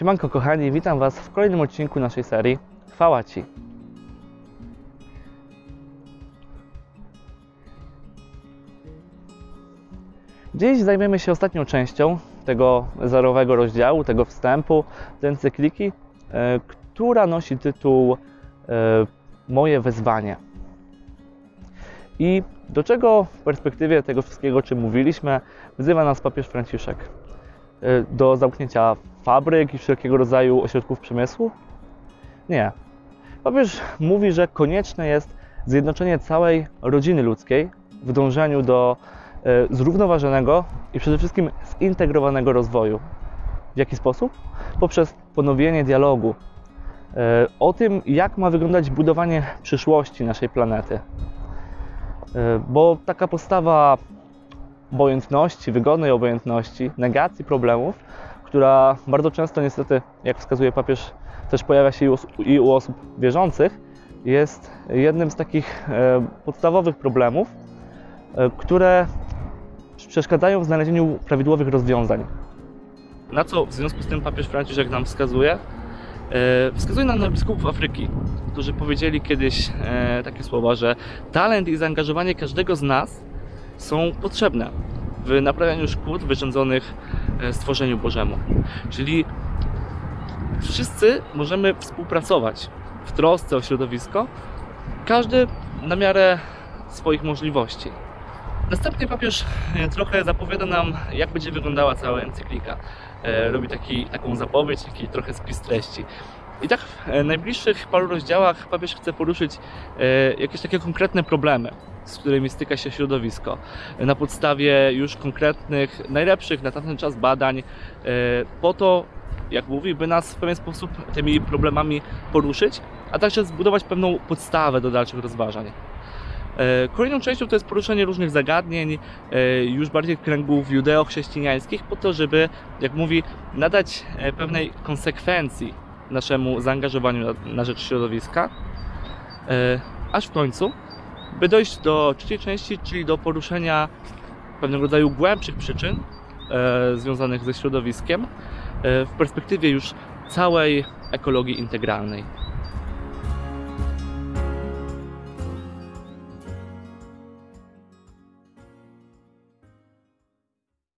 Siemanko kochani, witam Was w kolejnym odcinku naszej serii Chwała Ci. Dziś zajmiemy się ostatnią częścią tego zerowego rozdziału, tego wstępu do encykliki, e, która nosi tytuł e, Moje wezwanie. I do czego w perspektywie tego wszystkiego, czym mówiliśmy, wzywa nas papież Franciszek? E, Do zamknięcia fabryk i wszelkiego rodzaju ośrodków przemysłu? Nie. Papież mówi, że konieczne jest zjednoczenie całej rodziny ludzkiej w dążeniu do e, zrównoważonego i przede wszystkim zintegrowanego rozwoju. W jaki sposób? Poprzez ponowienie dialogu e, o tym, jak ma wyglądać budowanie przyszłości naszej planety. Bo taka postawa obojętności, wygodnej obojętności, negacji problemów, która bardzo często niestety, jak wskazuje papież, też pojawia się i u, i u osób wierzących, jest jednym z takich e, podstawowych problemów, e, które przeszkadzają w znalezieniu prawidłowych rozwiązań. Na co w związku z tym papież Franciszek nam wskazuje? E, Wskazuje nam na biskupów Afryki, którzy powiedzieli kiedyś e, takie słowa, że talent i zaangażowanie każdego z nas są potrzebne w naprawianiu szkód wyrządzonych e, stworzeniu Bożemu. Czyli wszyscy możemy współpracować w trosce o środowisko, każdy na miarę swoich możliwości. Następnie papież e, trochę zapowiada nam, jak będzie wyglądała cała encyklika. E, Robi taki, taką zapowiedź, taki trochę spis treści. I tak w najbliższych paru rozdziałach papież chce poruszyć jakieś takie konkretne problemy, z którymi styka się środowisko. Na podstawie już konkretnych, najlepszych na tamten czas badań, e, po to, jak mówi, by nas w pewien sposób tymi problemami poruszyć, a także zbudować pewną podstawę do dalszych rozważań. E, Kolejną częścią to jest poruszenie różnych zagadnień, e, już bardziej kręgów judeo-chrześcijańskich, po to, żeby, jak mówi, nadać pewnej konsekwencji naszemu zaangażowaniu na, na rzecz środowiska, aż w końcu, by dojść do trzeciej części, czyli do poruszenia pewnego rodzaju głębszych przyczyn e, związanych ze środowiskiem e, w perspektywie już całej ekologii integralnej.